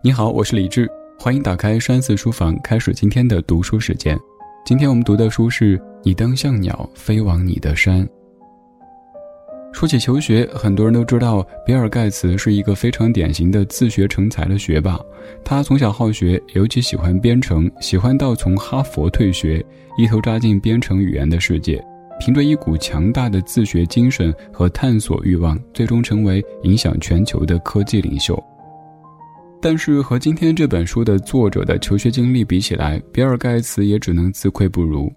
你好，我是李志，欢迎打开山寺书房，开始今天的读书时间。今天我们读的书是《你当像鸟飞往你的山》。说起求学，很多人都知道比尔盖茨是一个非常典型的自学成才的学霸。他从小好学，尤其喜欢编程，喜欢到从哈佛退学，一头扎进编程语言的世界。凭着一股强大的自学精神和探索欲望，最终成为影响全球的科技领袖。但是和今天这本书的作者的求学经历比起来，比尔盖茨也只能自愧不如。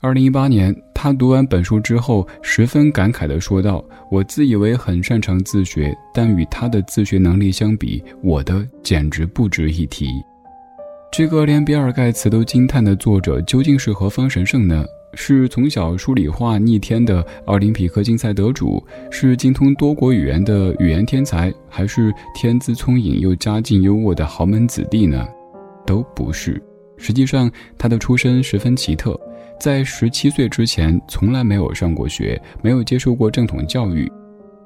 二零一八年，他读完本书之后，十分感慨地说道：“我自以为很擅长自学，但与他的自学能力相比，我的简直不值一提。”这个连比尔盖茨都惊叹的作者，究竟是何方神圣呢？是从小数理化逆天的奥林匹克竞赛得主，是精通多国语言的语言天才，还是天资聪颖又家境优渥的豪门子弟呢？都不是。实际上，他的出身十分奇特，在十七岁之前从来没有上过学，没有接受过正统教育。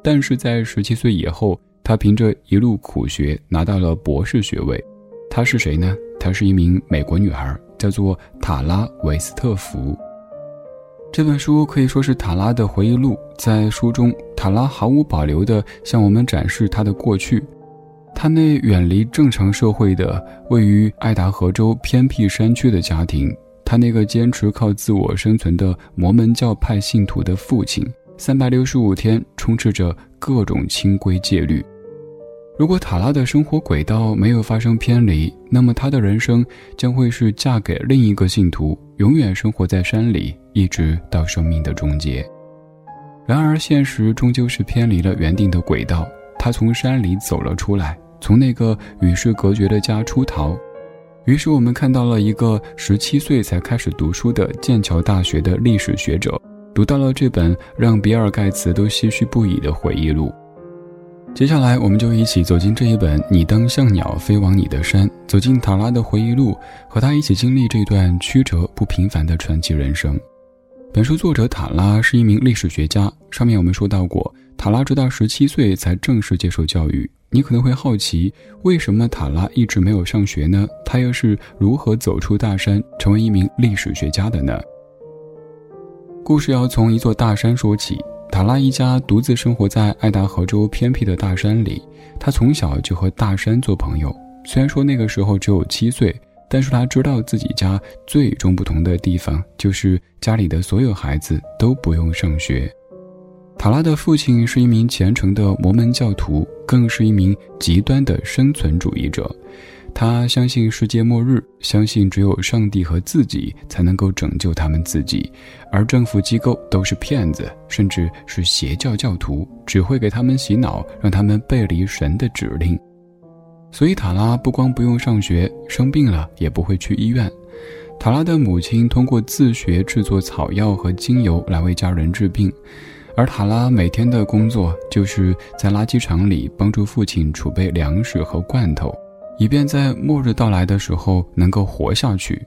但是在十七岁以后，他凭着一路苦学拿到了博士学位。她是谁呢？她是一名美国女孩，叫做塔拉·韦斯特福。这本书可以说是塔拉的回忆录。在书中，塔拉毫无保留地向我们展示她的过去。她那远离正常社会的、位于爱达荷州偏僻山区的家庭，她那个坚持靠自我生存的摩门教派信徒的父亲，三百六十五天充斥着各种清规戒律。如果塔拉的生活轨道没有发生偏离，那么她的人生将会是嫁给另一个信徒，永远生活在山里，一直到生命的终结。然而，现实终究是偏离了原定的轨道。他从山里走了出来，从那个与世隔绝的家出逃。于是，我们看到了一个十七岁才开始读书的剑桥大学的历史学者，读到了这本让比尔盖茨都唏嘘不已的回忆录。接下来，我们就一起走进这一本《你当像鸟飞往你的山》，走进塔拉的回忆录，和他一起经历这段曲折不平凡的传奇人生。本书作者塔拉是一名历史学家。上面我们说到过，塔拉直到十七岁才正式接受教育。你可能会好奇，为什么塔拉一直没有上学呢？他又是如何走出大山，成为一名历史学家的呢？故事要从一座大山说起。塔拉一家独自生活在爱达荷州偏僻的大山里，他从小就和大山做朋友。虽然说那个时候只有七岁，但是他知道自己家最与众不同的地方就是家里的所有孩子都不用上学。塔拉的父亲是一名虔诚的摩门教徒，更是一名极端的生存主义者。他相信世界末日，相信只有上帝和自己才能够拯救他们自己，而政府机构都是骗子，甚至是邪教教徒，只会给他们洗脑，让他们背离神的指令。所以塔拉不光不用上学，生病了也不会去医院。塔拉的母亲通过自学制作草药和精油来为家人治病，而塔拉每天的工作就是在垃圾场里帮助父亲储备粮食和罐头。以便在末日到来的时候能够活下去，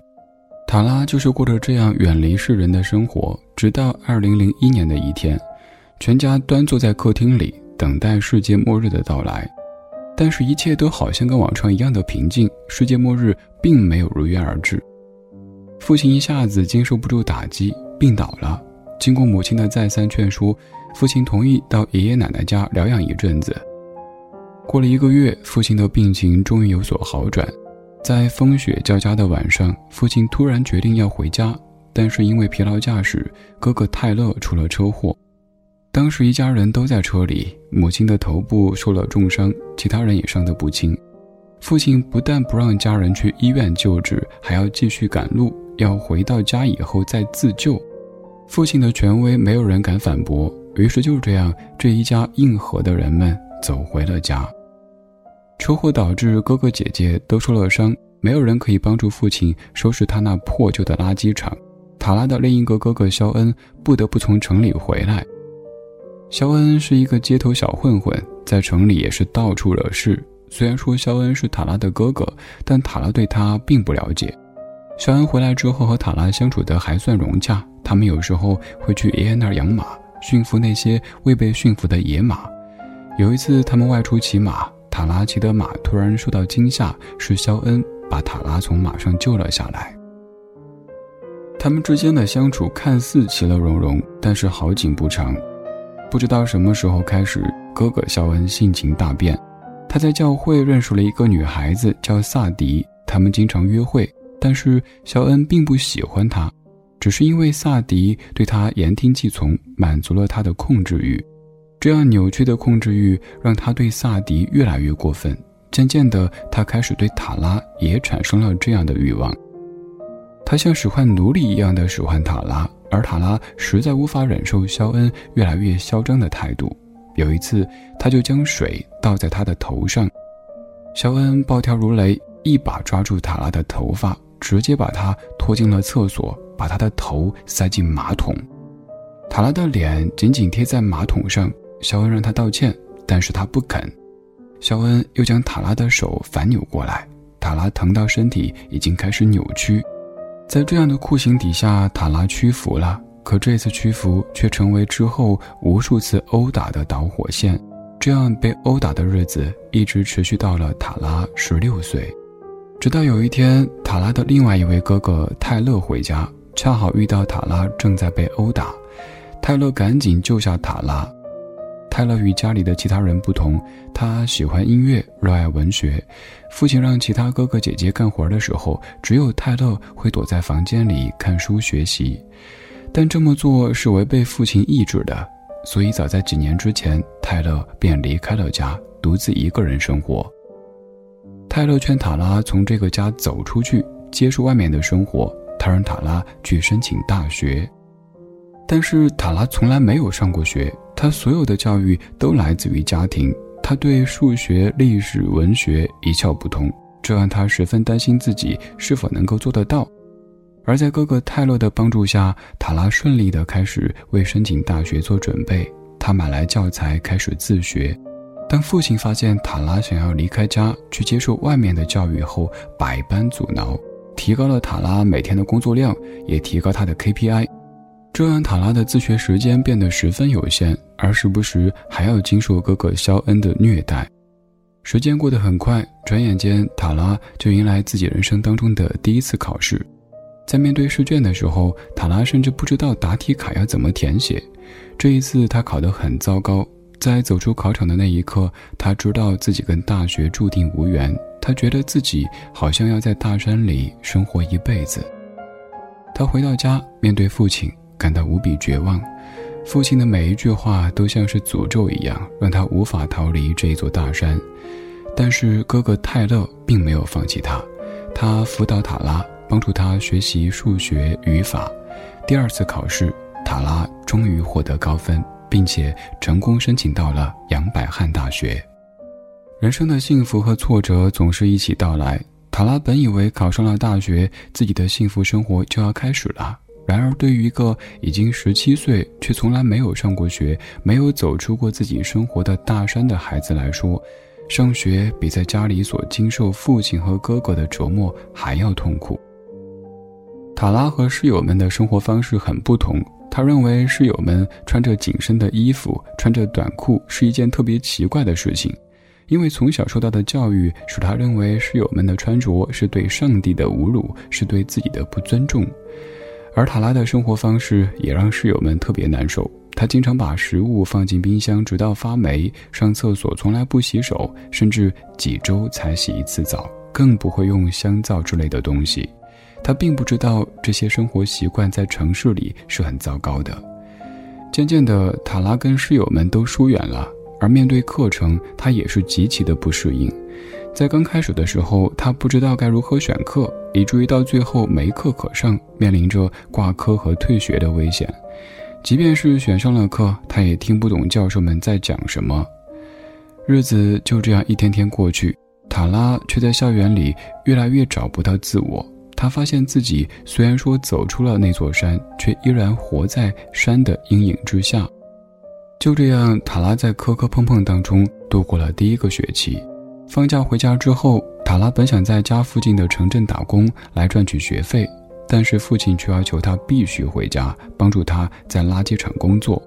塔拉就是过着这样远离世人的生活。直到二零零一年的一天，全家端坐在客厅里等待世界末日的到来，但是，一切都好像跟往常一样的平静。世界末日并没有如约而至，父亲一下子经受不住打击，病倒了。经过母亲的再三劝说，父亲同意到爷爷奶奶家疗养一阵子。过了一个月，父亲的病情终于有所好转。在风雪交加的晚上，父亲突然决定要回家，但是因为疲劳驾驶，哥哥泰勒出了车祸。当时一家人都在车里，母亲的头部受了重伤，其他人也伤得不轻。父亲不但不让家人去医院救治，还要继续赶路，要回到家以后再自救。父亲的权威没有人敢反驳，于是就这样，这一家硬核的人们走回了家。车祸导致哥哥姐姐都受了伤，没有人可以帮助父亲收拾他那破旧的垃圾场。塔拉的另一个哥哥肖恩不得不从城里回来。肖恩是一个街头小混混，在城里也是到处惹事。虽然说肖恩是塔拉的哥哥，但塔拉对他并不了解。肖恩回来之后和塔拉相处得还算融洽，他们有时候会去爷爷那儿养马，驯服那些未被驯服的野马。有一次他们外出骑马。塔拉骑的马突然受到惊吓，是肖恩把塔拉从马上救了下来。他们之间的相处看似其乐融融，但是好景不长。不知道什么时候开始，哥哥肖恩性情大变。他在教会认识了一个女孩子，叫萨迪。他们经常约会，但是肖恩并不喜欢她，只是因为萨迪对他言听计从，满足了他的控制欲。这样扭曲的控制欲让他对萨迪越来越过分。渐渐的，他开始对塔拉也产生了这样的欲望。他像使唤奴隶一样的使唤塔拉，而塔拉实在无法忍受肖恩越来越嚣张的态度。有一次，他就将水倒在他的头上，肖恩暴跳如雷，一把抓住塔拉的头发，直接把他拖进了厕所，把他的头塞进马桶。塔拉的脸紧紧贴在马桶上，肖恩让他道歉，但是他不肯。肖恩又将塔拉的手反扭过来，塔拉疼到身体已经开始扭曲。在这样的酷刑底下，塔拉屈服了。可这次屈服却成为之后无数次殴打的导火线。这样被殴打的日子一直持续到了塔拉十六岁。直到有一天，塔拉的另外一位哥哥泰勒回家，恰好遇到塔拉正在被殴打。泰勒赶紧救下塔拉。泰勒与家里的其他人不同，他喜欢音乐，热爱文学。父亲让其他哥哥姐姐干活的时候，只有泰勒会躲在房间里看书学习。但这么做是违背父亲意志的，所以早在几年之前，泰勒便离开了家，独自一个人生活。泰勒劝塔拉从这个家走出去，接受外面的生活。他让塔拉去申请大学，但是塔拉从来没有上过学。他所有的教育都来自于家庭，他对数学、历史、文学一窍不通，这让他十分担心自己是否能够做得到。而在哥哥泰勒的帮助下，塔拉顺利地开始为申请大学做准备。他买来教材，开始自学。当父亲发现塔拉想要离开家去接受外面的教育后，百般阻挠，提高了塔拉每天的工作量，也提高他的 KPI。这让塔拉的自学时间变得十分有限，而时不时还要经受哥哥肖恩的虐待。时间过得很快，转眼间塔拉就迎来自己人生当中的第一次考试。在面对试卷的时候，塔拉甚至不知道答题卡要怎么填写。这一次他考得很糟糕。在走出考场的那一刻，他知道自己跟大学注定无缘。他觉得自己好像要在大山里生活一辈子。他回到家，面对父亲。感到无比绝望，父亲的每一句话都像是诅咒一样，让他无法逃离这一座大山。但是哥哥泰勒并没有放弃他，他辅导塔拉，帮助他学习数学语法。第二次考试，塔拉终于获得高分，并且成功申请到了杨百翰大学。人生的幸福和挫折总是一起到来。塔拉本以为考上了大学，自己的幸福生活就要开始了。然而，对于一个已经十七岁却从来没有上过学、没有走出过自己生活的大山的孩子来说，上学比在家里所经受父亲和哥哥的折磨还要痛苦。塔拉和室友们的生活方式很不同。他认为室友们穿着紧身的衣服、穿着短裤是一件特别奇怪的事情，因为从小受到的教育使他认为室友们的穿着是对上帝的侮辱，是对自己的不尊重。而塔拉的生活方式也让室友们特别难受。他经常把食物放进冰箱，直到发霉；上厕所从来不洗手，甚至几周才洗一次澡，更不会用香皂之类的东西。他并不知道这些生活习惯在城市里是很糟糕的。渐渐的，塔拉跟室友们都疏远了，而面对课程，他也是极其的不适应。在刚开始的时候，他不知道该如何选课，以至于到最后没课可上，面临着挂科和退学的危险。即便是选上了课，他也听不懂教授们在讲什么。日子就这样一天天过去，塔拉却在校园里越来越找不到自我。他发现自己虽然说走出了那座山，却依然活在山的阴影之下。就这样，塔拉在磕磕碰碰当中度过了第一个学期。放假回家之后，塔拉本想在家附近的城镇打工来赚取学费，但是父亲却要求他必须回家帮助他在垃圾场工作。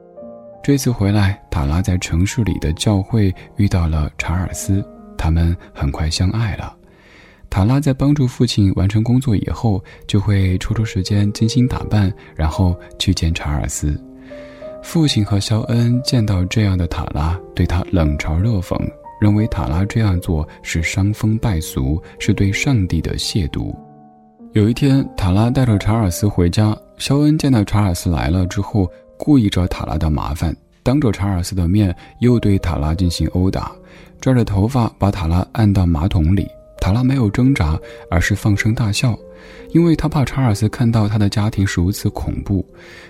这次回来，塔拉在城市里的教会遇到了查尔斯，他们很快相爱了。塔拉在帮助父亲完成工作以后，就会抽出时间精心打扮，然后去见查尔斯。父亲和肖恩见到这样的塔拉，对他冷嘲热讽，认为塔拉这样做是伤风败俗，是对上帝的亵渎。有一天，塔拉带着查尔斯回家，肖恩见到查尔斯来了之后，故意找塔拉的麻烦，当着查尔斯的面又对塔拉进行殴打，拽着头发把塔拉按到马桶里。塔拉没有挣扎，而是放声大笑，因为他怕查尔斯看到他的家庭是如此恐怖。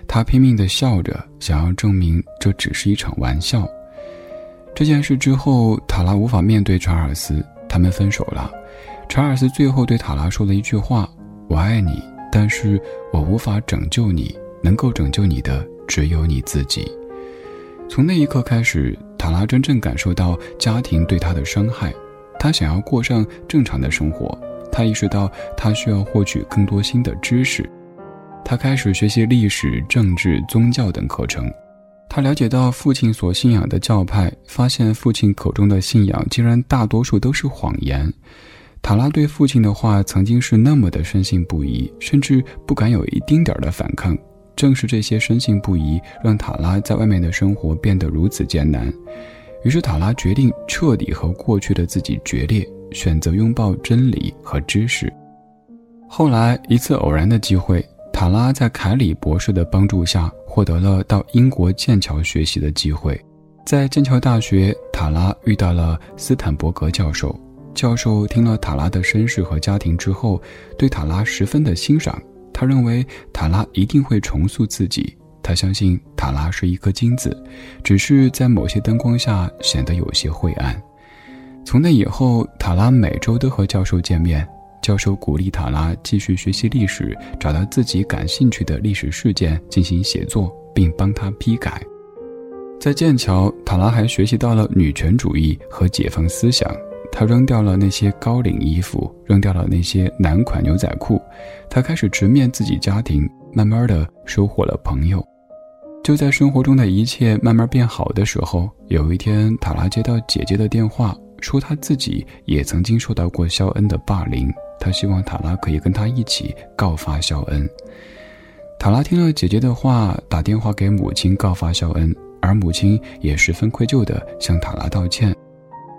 他拼命地笑着，想要证明这只是一场玩笑。这件事之后，塔拉无法面对查尔斯，他们分手了。查尔斯最后对塔拉说了一句话：“我爱你，但是我无法拯救你，能够拯救你的只有你自己。”从那一刻开始，塔拉真正感受到家庭对他的伤害。他想要过上正常的生活，他意识到他需要获取更多新的知识，他开始学习历史、政治、宗教等课程。他了解到父亲所信仰的教派，发现父亲口中的信仰竟然大多数都是谎言。塔拉对父亲的话曾经是那么的深信不疑，甚至不敢有一丁点的反抗。正是这些深信不疑，让塔拉在外面的生活变得如此艰难。于是，塔拉决定彻底和过去的自己决裂，选择拥抱真理和知识。后来，一次偶然的机会，塔拉在凯里博士的帮助下，获得了到英国剑桥学习的机会。在剑桥大学，塔拉遇到了斯坦伯格教授。教授听了塔拉的身世和家庭之后，对塔拉十分的欣赏。他认为塔拉一定会重塑自己。他相信塔拉是一颗金子，只是在某些灯光下显得有些晦暗。从那以后，塔拉每周都和教授见面。教授鼓励塔拉继续学习历史，找到自己感兴趣的历史事件进行写作，并帮他批改。在剑桥，塔拉还学习到了女权主义和解放思想。她扔掉了那些高领衣服，扔掉了那些男款牛仔裤。她开始直面自己家庭，慢慢的收获了朋友。就在生活中的一切慢慢变好的时候，有一天，塔拉接到姐姐的电话，说她自己也曾经受到过肖恩的霸凌，他希望塔拉可以跟他一起告发肖恩。塔拉听了姐姐的话，打电话给母亲告发肖恩，而母亲也十分愧疚地向塔拉道歉。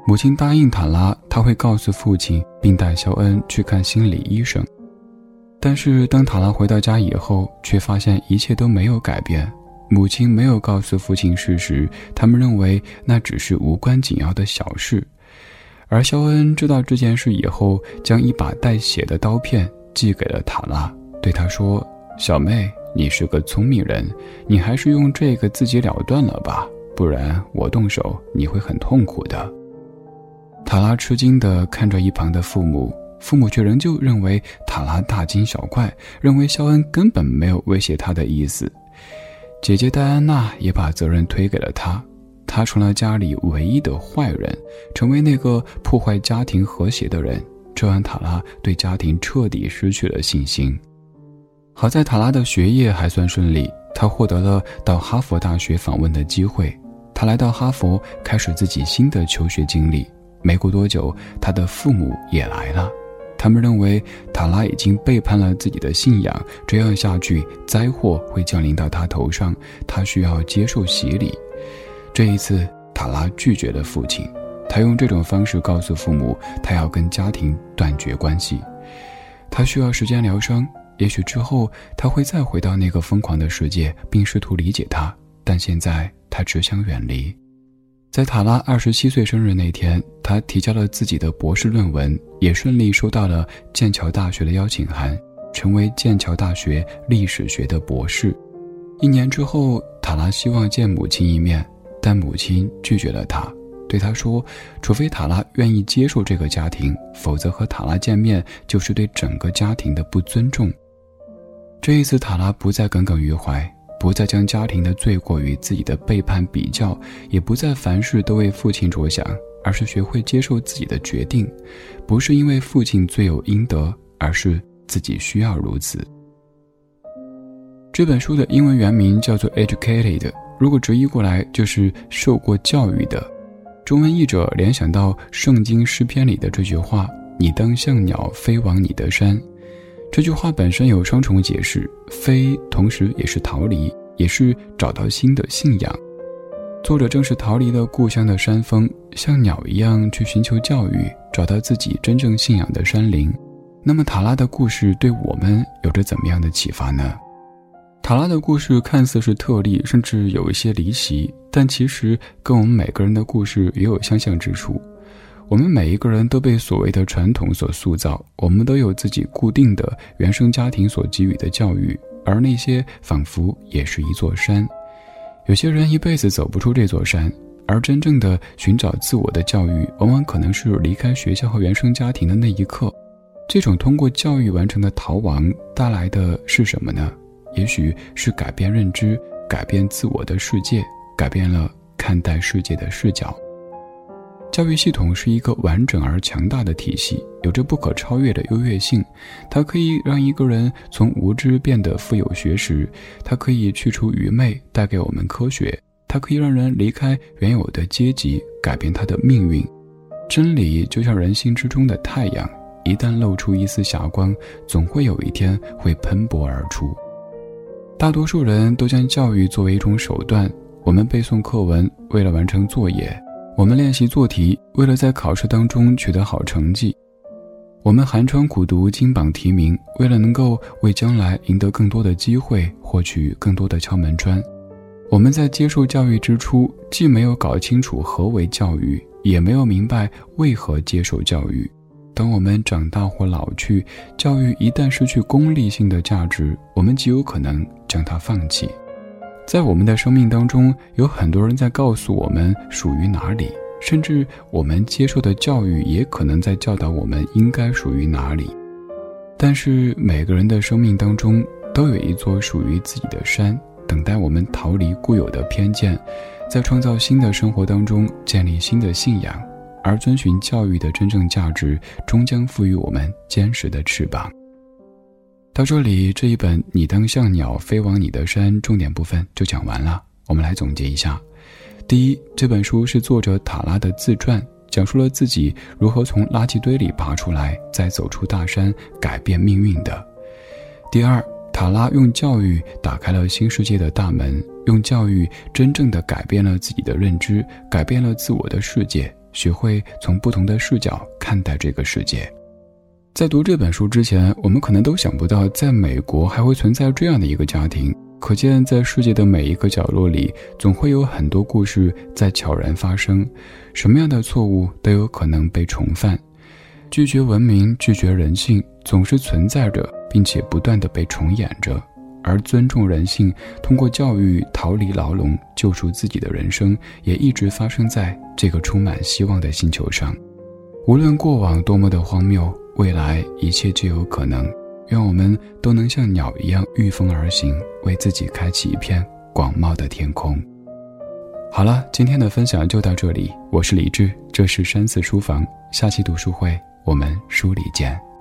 母亲答应塔拉，他会告诉父亲，并带肖恩去看心理医生。但是当塔拉回到家以后，却发现一切都没有改变。母亲没有告诉父亲事实，他们认为那只是无关紧要的小事。而肖恩知道这件事以后，将一把带血的刀片寄给了塔拉，对他说：“小妹，你是个聪明人，你还是用这个自己了断了吧，不然我动手你会很痛苦的。”塔拉吃惊地看着一旁的父母，父母却仍旧认为塔拉大惊小怪，认为肖恩根本没有威胁他的意思。姐姐戴安娜也把责任推给了他，他成了家里唯一的坏人，成为那个破坏家庭和谐的人。这让塔拉对家庭彻底失去了信心。好在塔拉的学业还算顺利，他获得了到哈佛大学访问的机会。他来到哈佛，开始自己新的求学经历。没过多久，他的父母也来了。他们认为塔拉已经背叛了自己的信仰，这样下去灾祸会降临到他头上，他需要接受洗礼。这一次，塔拉拒绝了父亲，他用这种方式告诉父母，他要跟家庭断绝关系。他需要时间疗伤，也许之后他会再回到那个疯狂的世界，并试图理解他，但现在他只想远离。在塔拉二十七岁生日那天，他提交了自己的博士论文，也顺利收到了剑桥大学的邀请函，成为剑桥大学历史学的博士。一年之后，塔拉希望见母亲一面，但母亲拒绝了他，对他说：“除非塔拉愿意接受这个家庭，否则和塔拉见面就是对整个家庭的不尊重。”这一次，塔拉不再耿耿于怀。不再将家庭的罪过与自己的背叛比较，也不再凡事都为父亲着想，而是学会接受自己的决定，不是因为父亲罪有应得，而是自己需要如此。这本书的英文原名叫做《Educated》，如果直译过来就是“受过教育的”。中文译者联想到圣经诗篇里的这句话：“你当像鸟飞往你的山。”这句话本身有双重解释，飞同时也是逃离，也是找到新的信仰。作者正是逃离了故乡的山峰，像鸟一样去寻求教育，找到自己真正信仰的山林。那么塔拉的故事对我们有着怎么样的启发呢？塔拉的故事看似是特例，甚至有一些离奇，但其实跟我们每个人的故事也有相像之处。我们每一个人都被所谓的传统所塑造，我们都有自己固定的原生家庭所给予的教育，而那些仿佛也是一座山。有些人一辈子走不出这座山，而真正的寻找自我的教育，往往可能是离开学校和原生家庭的那一刻。这种通过教育完成的逃亡带来的是什么呢？也许是改变认知，改变自我的世界，改变了看待世界的视角。教育系统是一个完整而强大的体系，有着不可超越的优越性。它可以让一个人从无知变得富有学识，它可以去除愚昧，带给我们科学。它可以让人离开原有的阶级，改变他的命运。真理就像人心之中的太阳，一旦露出一丝霞光，总会有一天会喷薄而出。大多数人都将教育作为一种手段，我们背诵课文，为了完成作业。我们练习做题，为了在考试当中取得好成绩；我们寒窗苦读、金榜题名，为了能够为将来赢得更多的机会，获取更多的敲门砖。我们在接受教育之初，既没有搞清楚何为教育，也没有明白为何接受教育。当我们长大或老去，教育一旦失去功利性的价值，我们极有可能将它放弃。在我们的生命当中，有很多人在告诉我们属于哪里，甚至我们接受的教育也可能在教导我们应该属于哪里。但是每个人的生命当中都有一座属于自己的山，等待我们逃离固有的偏见，在创造新的生活当中建立新的信仰，而遵循教育的真正价值，终将赋予我们坚实的翅膀。到这里，这一本《你当像鸟飞往你的山》重点部分就讲完了。我们来总结一下：第一，这本书是作者塔拉的自传，讲述了自己如何从垃圾堆里爬出来，再走出大山，改变命运的；第二，塔拉用教育打开了新世界的大门，用教育真正的改变了自己的认知，改变了自我的世界，学会从不同的视角看待这个世界。在读这本书之前，我们可能都想不到，在美国还会存在这样的一个家庭。可见，在世界的每一个角落里，总会有很多故事在悄然发生。什么样的错误都有可能被重犯。拒绝文明、拒绝人性，总是存在着，并且不断的被重演着。而尊重人性，通过教育逃离牢笼、救赎自己的人生，也一直发生在这个充满希望的星球上。无论过往多么的荒谬。未来一切皆有可能，愿我们都能像鸟一样御风而行，为自己开启一片广袤的天空。好了，今天的分享就到这里，我是李志，这是山寺书房，下期读书会我们书里见。